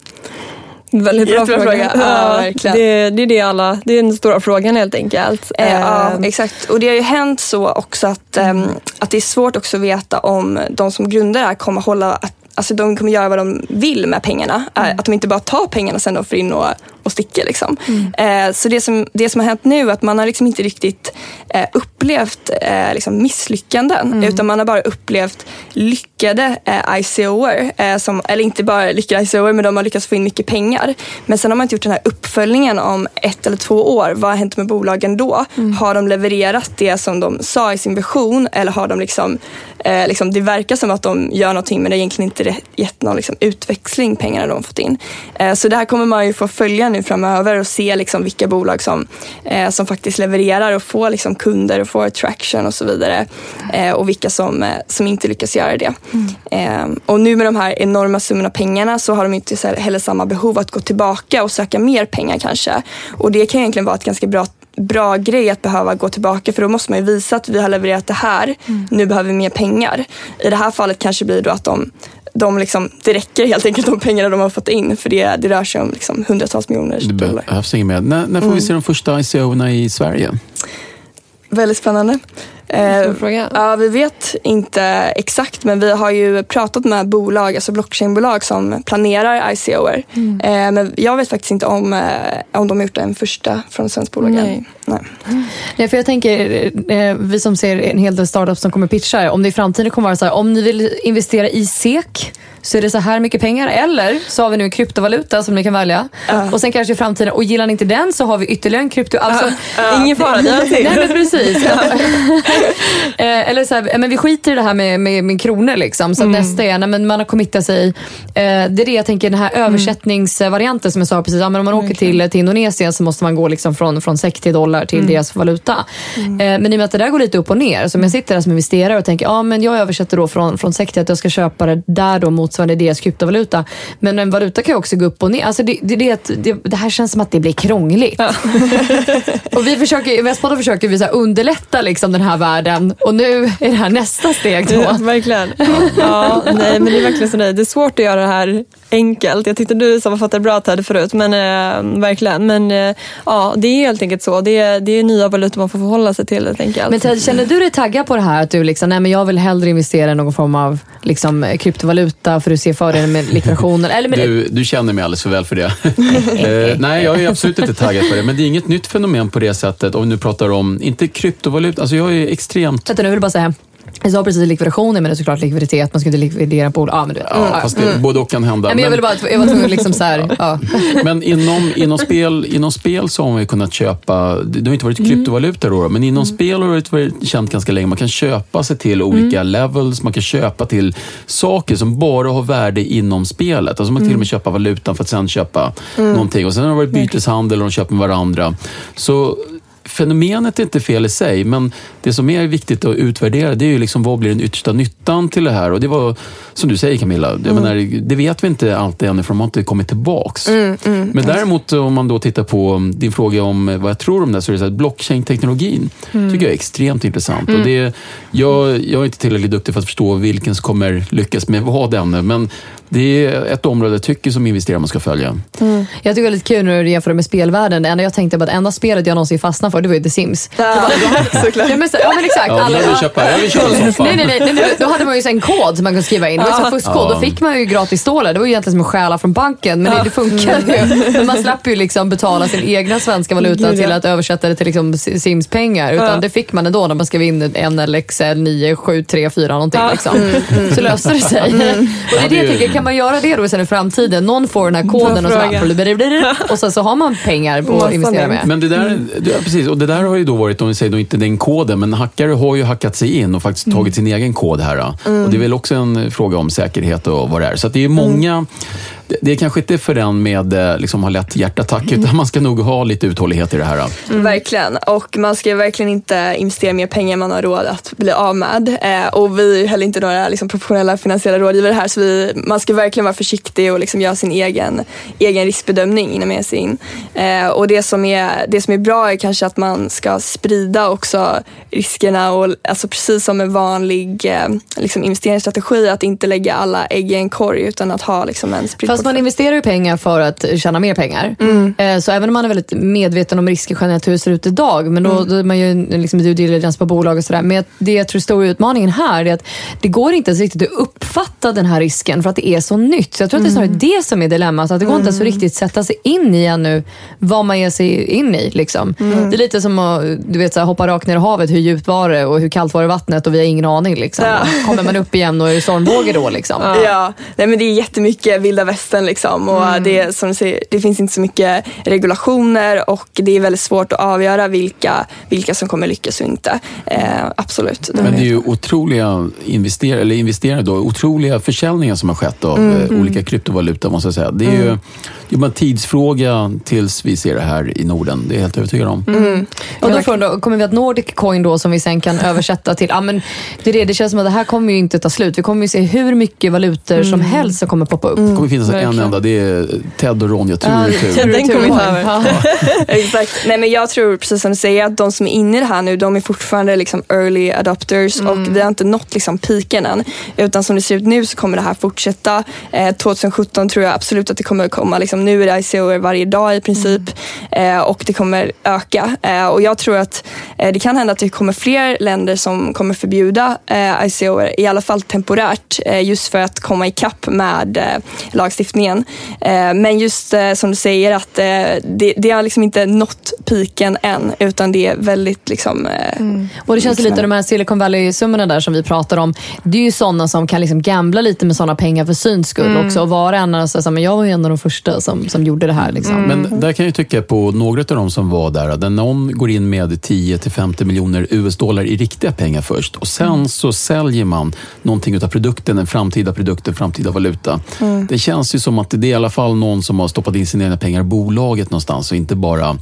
Väldigt bra
Jättebra
fråga.
fråga. Ja,
det, det är det alla, det är den stora frågan helt enkelt.
Eh, ja,
Eh,
exakt. Och det har ju hänt så också att, ehm, att det är svårt också att veta om de som grundar det här kommer hålla att Alltså de kommer göra vad de vill med pengarna. Eh, Att de inte bara tar pengarna sen och får in och, och sticker. Liksom. Eh, så det som, det som har hänt nu är att man har liksom inte riktigt eh, upplevt eh, liksom misslyckanden. Utan man har bara upplevt lyckade eh, ICOer. Eh, som, eller inte bara lyckade ICOer, men de har lyckats få in mycket pengar. Men sen har man inte gjort den här uppföljningen om ett eller två år. Vad har hänt med bolagen då? Har de levererat det som de sa i sin vision? Eller har de liksom, eh, liksom, det verkar som att de gör någonting men det har egentligen inte gett någon liksom, utväxling, pengarna de har fått in. Eh, så det här kommer man ju få följa nu framöver och se liksom, vilka bolag som, eh, som faktiskt levererar och får liksom, kunder och får traction och så vidare. Eh, och vilka som, eh, som inte lyckas göra det. Eh, och nu med de här enorma summorna pengarna så har de inte heller samma behov att gå tillbaka och söka mer pengar kanske. Och det kan egentligen vara ett ganska bra bra grej att behöva gå tillbaka för då måste man ju visa att vi har levererat det här, nu behöver vi mer pengar. I det här fallet kanske blir då att de, de liksom, det räcker helt enkelt de pengarna de har fått in för det, det rör sig om liksom hundratals miljoner
Det
dollar.
behövs inget mer. När, när får vi se de första ICO-erna i Sverige?
Väldigt spännande. Eh, ja, vi vet inte exakt men vi har ju pratat med bolag, alltså blockchainbolag som planerar ICOer.
Mm.
Eh, men jag vet faktiskt inte om, eh, om de har gjort en första från svenskt bolag.
Nej.
Nej.
Nej, för jag tänker, eh, vi som ser en hel del startups som kommer pitcha, om det i framtiden kommer vara så här, om ni vill investera i SEK så är det så här mycket pengar. Eller så har vi nu en kryptovaluta som ni kan välja. Och sen kanske i framtiden, och gillar ni inte den så har vi ytterligare en krypto. Alltså,
Ingen fara, det till.
Nej men precis. eh, eller så här, eh, men vi skiter i det här med, med, med kronor liksom. Så att nästa är, nej, men man har committat sig. Eh, det är det jag tänker, den här översättningsvarianten som jag sa precis. Ja, men om man åker till, till Indonesien så måste man gå liksom från, från SEK till dollar till deras valuta. Eh, men i och med att det där går lite upp och ner. Så om jag sitter där som investerare och tänker, ja men jag översätter då från, från SEK till att jag ska köpa det där då motsvarande deras kryptovaluta. Men en valuta kan ju också gå upp och ner. Alltså det, det, det, det, det här känns som att det blir krångligt. och vi försöker, i Västpodden försöker vi så underlätta liksom den här världen. Och nu är det här nästa steg då.
Ja, verkligen. Ja, nej, men det är verkligen så. Nej. Det är svårt att göra det här enkelt. Jag tyckte du sammanfattade bra Ted förut, men eh, verkligen. Men eh, ja, det är helt enkelt så. Det är, det är nya valutor man får förhålla sig till helt enkelt.
Men Ted, känner du dig taggad på det här? Att du liksom, nej men jag vill hellre investera i någon form av liksom, kryptovaluta för att se fördelen med likvidationer? Eller med,
Du, du känner mig alldeles för väl för det. eh, nej, jag är absolut inte taggad på det. Men det är inget nytt fenomen på det sättet. Om vi nu pratar om, inte kryptovaluta, alltså jag är extremt...
Vänta nu, vill bara säga. Jag sa precis likvidationer, men det är såklart likviditet. Man ska inte likvidera på... Ja, men du vet.
Ja, fast det, både och kan hända.
Nej, men jag, ville bara, jag var tvungen liksom så här, ja.
Men inom, inom, spel, inom spel så har man ju kunnat köpa, det har inte varit
Mm.
kryptovalutor då, men inom spel har det varit känt ganska länge. Man kan köpa sig till olika
Mm.
levels, man kan köpa till saker som bara har värde inom spelet. Alltså man kan till och
Mm.
med köpa valutan för att sen köpa någonting. Och sen har det varit byteshandel och de köper med varandra. Så fenomenet är inte fel i sig, men det som är viktigt att utvärdera det är ju liksom vad blir den yttersta nyttan till det här? Och det var, som du säger Camilla,
Mm.
menar, det vet vi inte alltid ännu för de har inte kommit tillbaks. Men däremot om man då tittar på din fråga om vad jag tror om det, så är det så att blockchain-teknologin tycker jag är extremt intressant. Och det, jag, jag är inte tillräckligt duktig för att förstå vilken som kommer lyckas med vad ännu, men det är ett område jag tycker som investerare man ska följa.
Jag tycker det är lite kul när du jämför det med spelvärlden. Det enda jag tänkte på att enda spelet jag någonsin fastnade för, det var ju The Sims.
Ja, såklart.
Ja men, så, ja, men exakt.
Ja,
Alla-
jag vill köpa, jag vill köpa en soffa.
Nej, nej, nej, nej. Då hade man ju en kod som man kunde skriva in. Det var ju så fuskkod.
Ja.
Då fick man ju gratis stålar. Det var ju egentligen som att stjäla från banken. Men det, det funkar ju. Men man slapp ju liksom betala sin egna svenska valuta
Gud, ja.
till att översätta det till liksom Sims-pengar. Utan det fick man ändå när man skrev in NLXL 9734 någonting. Liksom. Så löste det sig. Och det är det jag tänker, kan man göra det då sen i framtiden? Någon får den här koden och så, bara, och sen så har man pengar på att investera
med.
Men det där, ja, precis, och det där har ju då varit, om vi säger då inte den koden, men hackare har ju hackat sig in och faktiskt tagit sin egen kod här. då. Och det är väl också en fråga om säkerhet och vad det är. Så att det är många, det, är kanske inte för den med eh, liksom, har lätt hjärtattack, utan man ska nog ha lite uthållighet i det här. Mm.
Verkligen. Och man ska verkligen inte investera mer pengar än man har råd att bli av med. Eh, och vi är heller inte några liksom, professionella finansiella rådgivare här så vi, man ska verkligen vara försiktig och liksom göra sin egen, egen riskbedömning innan man ger sig in. Eh, och det som, är, det som är bra är kanske att man ska sprida också riskerna och alltså precis som en vanlig eh, liksom investeringsstrategi att inte lägga alla ägg i en korg utan att ha liksom en spridning.
Fast man investerar ju pengar för att tjäna mer pengar. Eh, Så även om man är väldigt medveten om risker generellt hur det ser ut idag, men då, då är man ju liksom due diligence på bolag och sådär. Men det jag tror är stora utmaningen här är att det går inte ens riktigt att uppfatta den här risken för att det är så nytt. Så jag tror att det är snarare det som är dilemmat. Att det går inte ens att riktigt sätta sig in i ännu vad man ger sig in i. Liksom. Det är lite som att du vet, så här, hoppa rakt ner i havet. Hur djupt var det och hur kallt var det vattnet? Och vi har ingen aning. Liksom.
Ja.
Kommer man upp igen och är det stormvågor då? Liksom.
Ja, nej, men det är jättemycket vilda västern liksom. Och det, är, som säger, det finns inte så mycket regulationer och det är väldigt svårt att avgöra vilka, vilka som kommer lyckas och inte. Eh, absolut.
Men det är ju otroliga investerare, eller investerare då, otroliga försäljningar som har skett av eh, olika kryptovalutor måste jag säga. Det är ju det är bara en tidsfråga tills vi ser det här i Norden. Det är jag helt övertygad om.
Och då, får, då kommer vi att Nordic Coin då som vi sen kan översätta till, ja men det, är det, det känns som att det här kommer ju inte ta slut. Vi kommer ju se hur mycket valutor som helst som kommer poppa upp.
Det kommer finnas en enda. Det är Ted och Ronja, tur och.
Ja, den kommer vi ta över.
Ja.
Exakt. Nej, men jag tror, precis som du säger, att de som är inne i det här nu, de är fortfarande liksom early adopters och vi har inte nått liksom piken än. Utan som det ser ut nu så kommer det här fortsätta. Eh, 2017 tror jag absolut att det kommer komma. Liksom, nu är det ICO varje dag i princip eh, och det kommer öka. Eh, och jag tror att eh, det kan hända att det kommer fler länder som kommer förbjuda eh, ICO, i alla fall temporärt, eh, just för att komma ikapp med eh, lagstiftningen. Eh, men just eh, som du säger att eh, det, det har liksom inte nått piken än, utan det är väldigt liksom... eh,
Och det känns
liksom-
lite, de här Silicon Valley-summorna där som vi pratar om, det är ju sådana som kan liksom gambla lite med sådana pengar för syns skull
Mm.
också. Och vara en av, så här, men jag var ju en av de första som, som gjorde det här. Liksom.
Men där kan jag tycka på några av de som var där, där någon går in med 10-50 miljoner US-dollar i riktiga pengar först och sen så säljer man någonting av produkten, en framtida produkt, en framtida valuta. Det känns ju som att det är i alla fall någon som har stoppat in sina egna pengar i bolaget någonstans och inte bara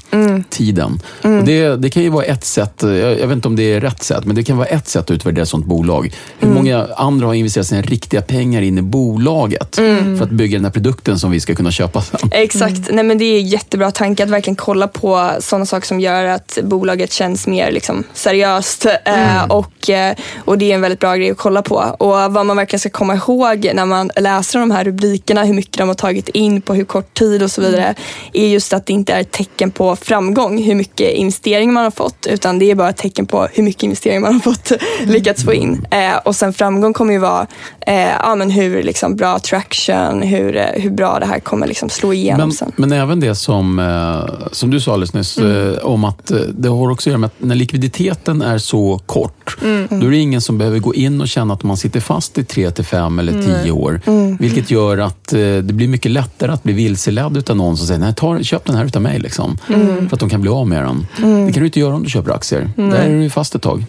tiden. Och det, det kan ju vara ett sätt, jag, jag vet inte om det är rätt sätt, men det kan vara ett sätt att utvärdera ett sånt bolag. Hur många andra har investerat sina riktiga pengar in i bolaget för att bygga den här produkten som vi ska kunna köpa sen?
Exakt. Nej, men det är en jättebra tanke att verkligen kolla på sådana saker som gör att bolaget känns mer liksom, seriöst. Eh, och, eh, och det är en väldigt bra grej att kolla på. Och vad man verkligen ska komma ihåg när man läser de här rubrikerna, hur mycket de har tagit in på hur kort tid och så vidare, är just att det inte är ett tecken på framgång, hur mycket investering man har fått, utan det är bara ett tecken på hur mycket investering man har fått lyckats få in. Eh, och sen framgång kommer ju vara eh, ja, men hur liksom, bra traction, hur, eh, hur bra det här kommer liksom, slå igenom
Men,
sen.
men även det som, eh, som du sa alldeles nyss,
Mm.
eh, om att eh, det har också att göra med att när likviditeten är så kort,
Mm.
då är det ingen som behöver gå in och känna att man sitter fast i tre till fem eller tio år.
Mm.
Vilket gör att det blir mycket lättare att bli vilseledd utav någon som säger, nej, ta, köp den här utav mig. Liksom,
Mm.
För att de kan bli av med den. Det kan du inte göra om du köper aktier. Där är du ju fast ett tag.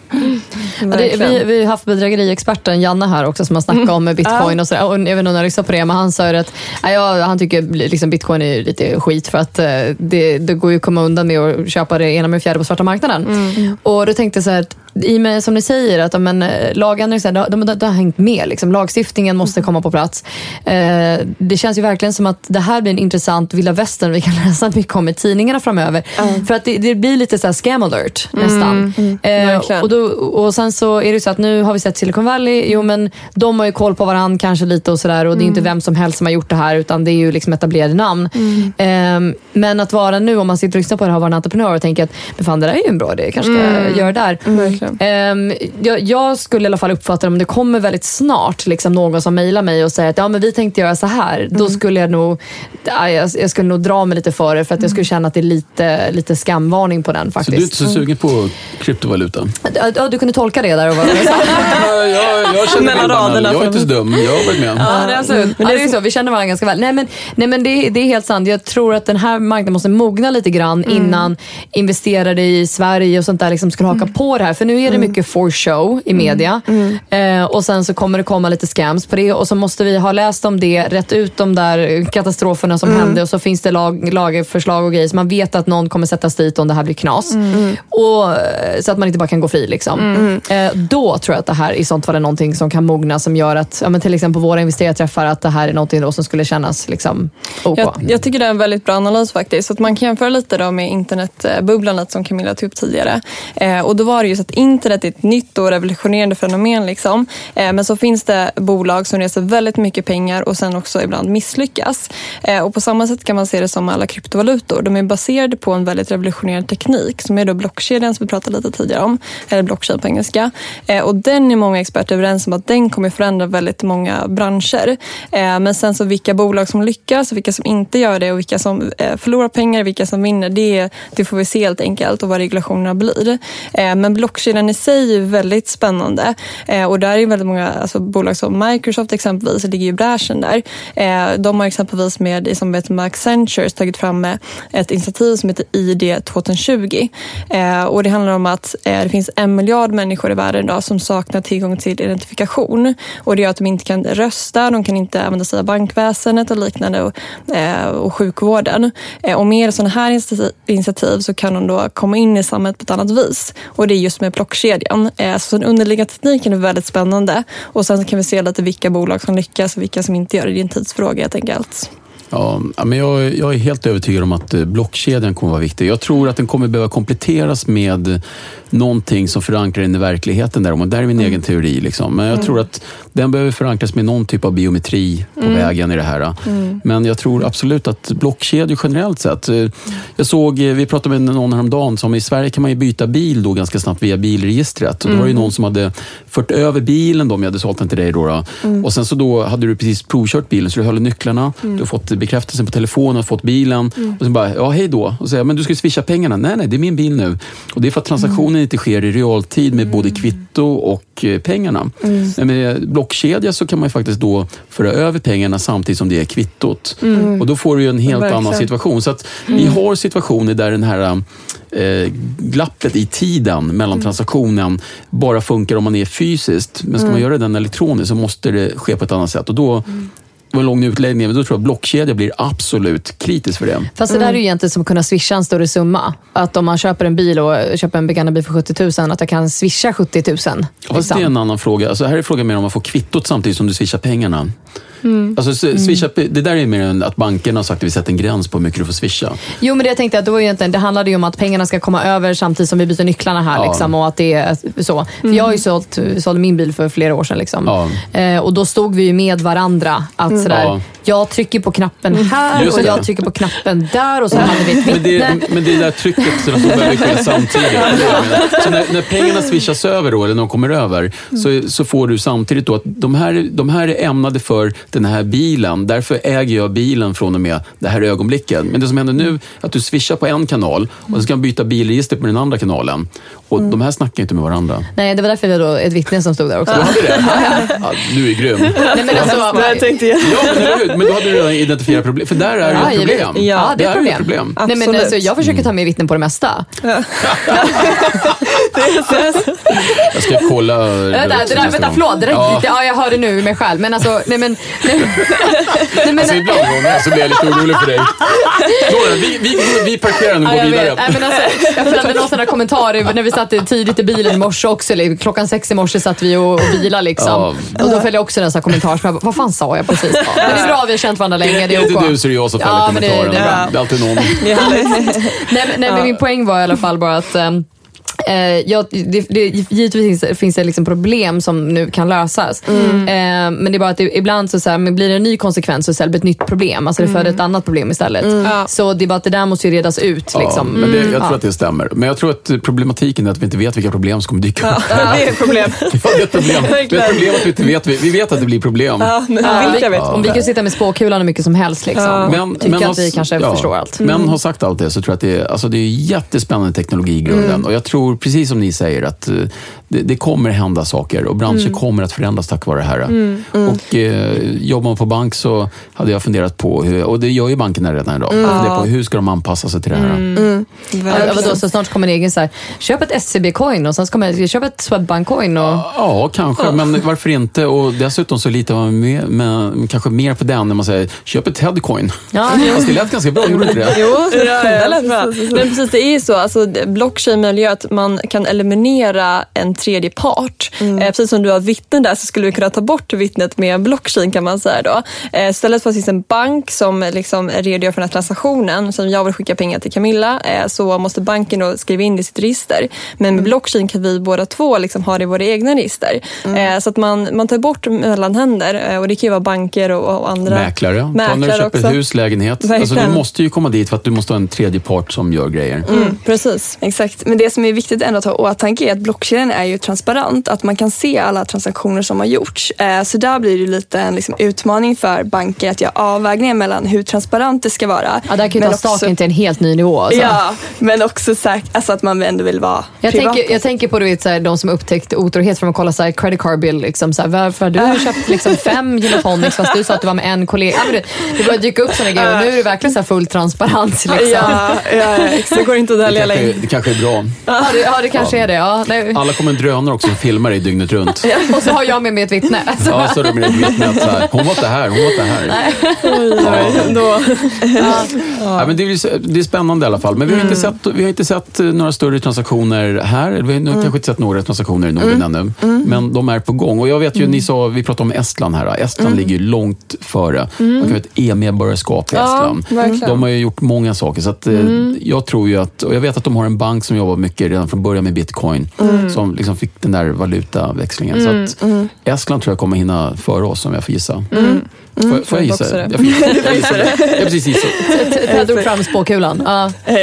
Ja, det, vi, vi har haft bedrägeriexperten Janne här också som har snackat om bitcoin och sådär. Och jag vet inte om ni har lyssnat på det, men han sa ju att ja, han tycker liksom bitcoin är lite skit för att eh, det, det går ju att komma undan med att köpa det ena med fjärde på svarta marknaden. Och då tänkte jag så här, att i och med, som ni säger, att men, eh, lagändringar de, de, de har hängt med. Liksom. Lagstiftningen måste komma på plats. Eh, det känns ju verkligen som att det här blir en intressant vilda västern vi kan läsa mycket om i tidningarna framöver. För att det, det blir lite så här scam alert nästan. Eh,
Verkligen.
och, då, och sen så är det så att nu har vi sett Silicon Valley, jo men de har ju koll på varandra kanske lite och sådär och det är inte vem som helst som har gjort det här utan det är ju liksom etablerade namn. Ehm, men att vara nu, om man sitter och lyssnar på det här och vara en entreprenör och tänker att men fan det där är ju en bra idé, kanske ska göra det där.
Verkligen.
Ehm, jag, jag skulle i alla fall uppfatta det om det kommer väldigt snart liksom någon som mejlar mig och säger att ja, men vi tänkte göra så här. Då skulle jag nog ja, jag, jag skulle nog dra mig lite för det för att jag skulle känna att det är lite, lite skamvarning på den
Så
faktiskt.
du är inte så sugen på kryptovaluta?
Ja, du kunde tolka det där och vad jag
jag, jag känner
Mellan raderna
Jag är inte så dum. Jag har varit med.
Ja, det är, alltså, ja, det är så. Vi känner varandra ganska väl. Nej, men, nej, men det, det är helt sant. Jag tror att den här marknaden måste mogna lite grann innan investerare i Sverige och sånt där liksom skulle haka på det här. För nu är det mycket for show i media. Eh, och sen så kommer det komma lite scams på det och så måste vi ha läst om det, rätt ut de där katastroferna som hände och så finns det lag, lagförslag och grejer så man vet att någon kommer sättas dit om det här blir knas. Och, eh, så att man inte bara kan gå fri. Liksom. Eh, då tror jag att det här i sånt fall är någonting som kan mogna som gör att, ja, men till exempel på våra investerarträffar, att det här är någonting då som skulle kännas liksom, OK.
Jag, jag tycker det är en väldigt bra analys faktiskt. Så att man kan jämföra lite då med internetbubblan som Camilla tog upp tidigare. Eh, och då var det just att internet är ett nytt och revolutionerande fenomen. Liksom. Eh, men så finns det bolag som reser väldigt mycket pengar och sen också ibland misslyckas. Eh, och på samma sätt kan man se det som alla kryptovalutor. De är baserade på en väldigt revolutionerande teknik som är då blockkedjan som vi pratade lite tidigare om. Eller blockchain på engelska. Eh, och den är många experter överens om att den kommer förändra väldigt många branscher. Men sen så vilka bolag som lyckas och vilka som inte gör det och vilka som förlorar pengar och vilka som vinner, det, det får vi se helt enkelt och vad regulationerna blir. Men blockkedjan i sig är väldigt spännande eh, och där är väldigt många alltså, bolag som Microsoft exempelvis ligger i bräschen där. Eh, de har exempelvis med i samarbete med Accenture tagit fram ett initiativ som heter ID 2020 eh, och det handlar om att eh, det finns en miljard människor i världen idag som saknar tillgång till identifikation och det gör att de inte kan rösta, de kan inte använda sig av bankväsendet och liknande och, eh, och sjukvården. Eh, och med sådana här initiativ så kan de då komma in i samhället på ett annat vis och det är just med blockkedjan. Eh, så den underliggande tekniken är väldigt spännande och sen kan vi se lite vilka bolag som lyckas och vilka som inte gör det. Det är en tidsfråga helt enkelt.
Ja, men jag, jag är helt övertygad om att eh, blockkedjan kommer vara viktig. Jag tror att den kommer behöva kompletteras med någonting som förankrar den i verkligheten. Där, och där är min egen teori. Liksom. Men jag
Mm.
tror att den behöver förankras med någon typ av biometri på
Mm.
vägen i det här.
Mm.
Men jag tror absolut att blockkedjor generellt sett. eh, Jag såg, eh, vi pratade med någon häromdagen som i Sverige kan man ju byta bil då ganska snabbt via bilregistret. Och då var det ju
Mm.
någon som hade fört över bilen, då, om jag hade sålt den till dig. Då, då.
Mm.
Och sen så då hade du precis provkört bilen så du höll nycklarna.
Mm.
Du fått bekräftelsen på telefonen, och fått bilen.
Mm.
Och sen bara, ja hej då. Och säger, men du ska ju swisha pengarna. Nej, nej, det är min bil nu. Och det är för att transaktionen inte sker i realtid med både kvitto och eh, pengarna.
Mm.
Men med blockkedja så kan man faktiskt då föra över pengarna samtidigt som det är kvittot.
Mm.
Och då får du en helt
Verkligen.
annan situation. Så att vi
Mm.
har situationer där den här eh, glappet i tiden mellan
Mm.
transaktionen bara funkar om man är fysiskt. Men ska
Mm.
man göra den elektroniskt så måste det ske på ett annat sätt. Och då, var en lång utläggning, men då tror jag att blockkedja blir absolut kritiskt för det.
Fast det där är ju egentligen som att kunna swisha en större summa. Att om man köper en bil och köper en begagnad bil för 70 000, att jag kan swisha 70 000.
Fast det är en annan fråga. Alltså här är frågan mer om man får kvittot samtidigt som du swishar pengarna.
Mm.
Alltså, s- swisha, Det där är mer än att bankerna har sagt att vi sätter en gräns på hur mycket du får swisha.
Jo, men det jag tänkte att det, var ju egentligen, det handlade ju om att pengarna ska komma över samtidigt som vi byter nycklarna här.
Ja.
Liksom, och att det är så. För jag har ju sålt, sålde min bil för flera år sedan. Liksom.
Ja.
Eh, och då stod vi ju med varandra. Att
Mm.
sådär,
Ja.
Jag trycker på knappen här
Just
och
det.
jag trycker på knappen där och så hade vi ett
Men det, men det är det där trycket så de behöver ske samtidigt. Så när, när pengarna swishas över då, eller när de kommer över, så, så får du samtidigt då att de här, de här är ämnade för den här bilen. Därför äger jag bilen från och med det här ögonblicket. Men det som händer nu är att du swishar på en kanal och så ska man byta bilregister på den andra kanalen. Och de här snackar inte med varandra.
Nej, det var därför vi hade då ett vittne som stod där också.
Du hade det? Ja, du är grym.
Nej, men alltså,
Det här tänkte jag.
Ja, men, då hade du redan identifierat problem. För där är det ett problem.
Ja, det är
Där
ett
ett
problem.
problem.
Nej, men
Absolut.
alltså, jag försöker ta med vittnen på det mesta.
Jag ska kolla.
Vänta, det där, vänta förlåt. Det där,
Ja.
ja. ja, jag hör det nu mig själv. Men alltså, nej men... Nej, nej, men
Alltså ibland Ronja, så blir jag lite orolig för dig. Nora, vi, vi, vi parkerar nu och
Ja,
går
jag,
vidare.
Nej, men alltså, jag följde någon sån här kommentar när vi satt tidigt i bilen i morse också. Eller, klockan sex i morse satt vi och, och bilade liksom.
Ja.
Och då följde jag också en sån här kommentar. Så jag bara, vad fan sa jag precis? Men det är bra, vi har känt varandra länge. Det
Är
är
det inte du så är det jag som fäller
Ja, det-
kommentaren.
det är bra.
Det är alltid någon.
nej, nej, men min poäng var i alla fall bara att ehm, Eh, ja, det, det, givetvis finns, finns det liksom problem som nu kan lösas.
Mm.
Eh, men det är bara att det, ibland så, så här, men blir det en ny konsekvens så istället ett nytt problem. Alltså det föder ett annat problem istället.
Mm.
Så det är bara att det där måste ju redas ut.
Ja,
Liksom.
men det, jag tror
Ja.
att det stämmer. Men jag tror att problematiken är att vi inte vet vilka problem som kommer dyka upp.
Ja, det är ett problem.
Ja, det är ett problem. Det är ett problem att vi inte vet. Vi vet att det blir problem.
Ja, men
Ja,
vilka
vi,
vet
om vi kan sitta med spåkulan hur mycket som helst. Liksom.
Ja.
Men,
Tycker
men
att vi kanske
ja,
förstår allt.
Men har sagt allt det så tror jag att det är, alltså det är jättespännande teknologi i grunden.
Mm.
Och jag tror, precis som ni säger, att eh, det, det kommer hända saker och branscher
Mm.
kommer att förändras tack vare det här.
Mm. Mm.
Och eh, jobbar man på bank så hade jag funderat på, hur, och det gör ju bankerna redan idag,
Mm.
På hur ska de anpassa sig till det här?
Mm. Ja, vadå, så snart kommer en egen så här, köp ett SCB-coin och sen ska man köpa ett Swedbank-coin. Och...
Ja, kanske, men varför inte? Och dessutom så litar man mer, med, kanske mer på den när man säger köp ett headcoin.
Ja,
Fast det lät ganska bra, gjorde det inte det?
Jo, det lät bra. Men precis, det är ju så. Alltså, blockchain möjliggör att man kan eliminera en tredje part.
Mm.
Eh, precis som du har vittnen där så skulle vi kunna ta bort vittnet med blockchain kan man säga då. Eh, istället för att det finns en bank som liksom redogör för den här transaktionen, som jag vill skicka pengar till Camilla, eh, så måste banken då skriva in det i sitt register. Men
Mm.
med blockchain kan vi båda två liksom ha det i våra egna register.
Mm.
Eh, så att man, man tar bort mellanhänder eh, och det kan ju vara banker och, och andra
Mäklare. Ta när du
Mäklare
köper
också.
hus, lägenhet. Alltså, du måste ju komma dit för att du måste ha en tredje part som gör grejer.
Mm, precis.
Exakt, men det som är viktigt ändå att ha i åtanke är att blockkedjan är ju transparent, att man kan se alla transaktioner som har gjorts. Eh, Så där blir det lite en liksom utmaning för banker att göra avvägningar mellan hur transparent det ska vara.
Ja, där kan ju ta
också-
staken till en helt ny nivå. Alltså.
Ja, men också säk- alltså att man ändå vill vara
Jag
privat.
tänker, jag tänker på du vet, så här, de som upptäckt otrohet från att kolla så här, credit card bill. Liksom, så här, varför har du köpt liksom, fem gin och tonics fast du sa att du var med en kollega? Ja, det, börjar dyka upp sådana grejer och nu är det verkligen så här full transparens. Liksom.
Ja, ja, exakt. det går inte att dölja längre.
det kanske är bra.
Ja, det, ja, det kanske är det. Ja. Nej.
Alla kommer en drönare också som filmar dig dygnet runt.
Och så har jag med mig ett vittne.
Ja, så är det med ett vittne att så här, hon var inte här, hon var inte här.
Då.
Ja, men det, är, det är spännande i alla fall. Men vi har, inte sett, vi har inte sett eh, några större transaktioner här. Vi har mm. kanske inte sett några transaktioner i Norden ännu. Men de är på gång. Och jag vet ju, ni sa, vi pratade om Estland här. Estland ligger ju långt före. Man kan ha ett e-medborgarskap i Estland.
verkligen.
de har ju gjort många saker. Så att, eh, Jag tror ju att, och jag vet att de har en bank som jobbar mycket redan från början med bitcoin. Som liksom fick den där valutaväxlingen. Så att Estland tror jag kommer hinna före oss om jag får gissa. Får, får jag gissa?
det.
Jag, får, jag, gissar det. jag precis gissat.
Jag drog fram spåkulan. Ja.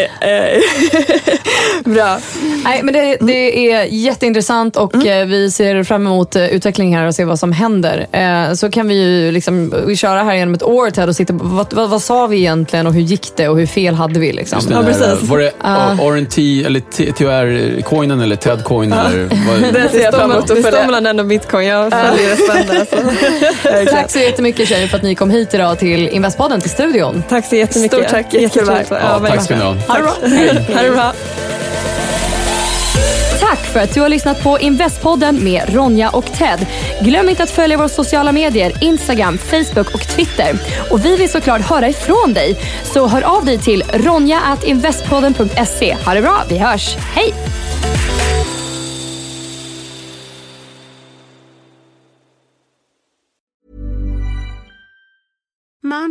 Bra.
Nej, men det, det är jätteintressant och eh, vi ser fram emot eh, utveckling här och se vad som händer. Eh, Så kan vi ju liksom, vi köra här genom ett år Ted och sitta vad, vad, vad sa vi egentligen och hur gick det och hur fel hade vi? Liksom?
Det där, Var det RNT eller TR-coinen eller TED-coin? eller
Det ser jag fram emot
Det
att
står
följa.
mellan den och bitcoin. Jag följer det spännande. Alltså.
Tack så jättemycket tjejer för att ni kom hit idag till Investpodden, till studion.
Tack så jättemycket.
Stort tack, jättekul att här.
Ja, tack ska ni ha.
Ha det bra.
Ha det bra.
Tack för att du har lyssnat på Investpodden med Ronja och Ted. Glöm inte att följa våra sociala medier, Instagram, Facebook och Twitter. Och vi vill såklart höra ifrån dig. Så hör av dig till ronja.investpodden.se. Ha det bra, vi hörs. Hej!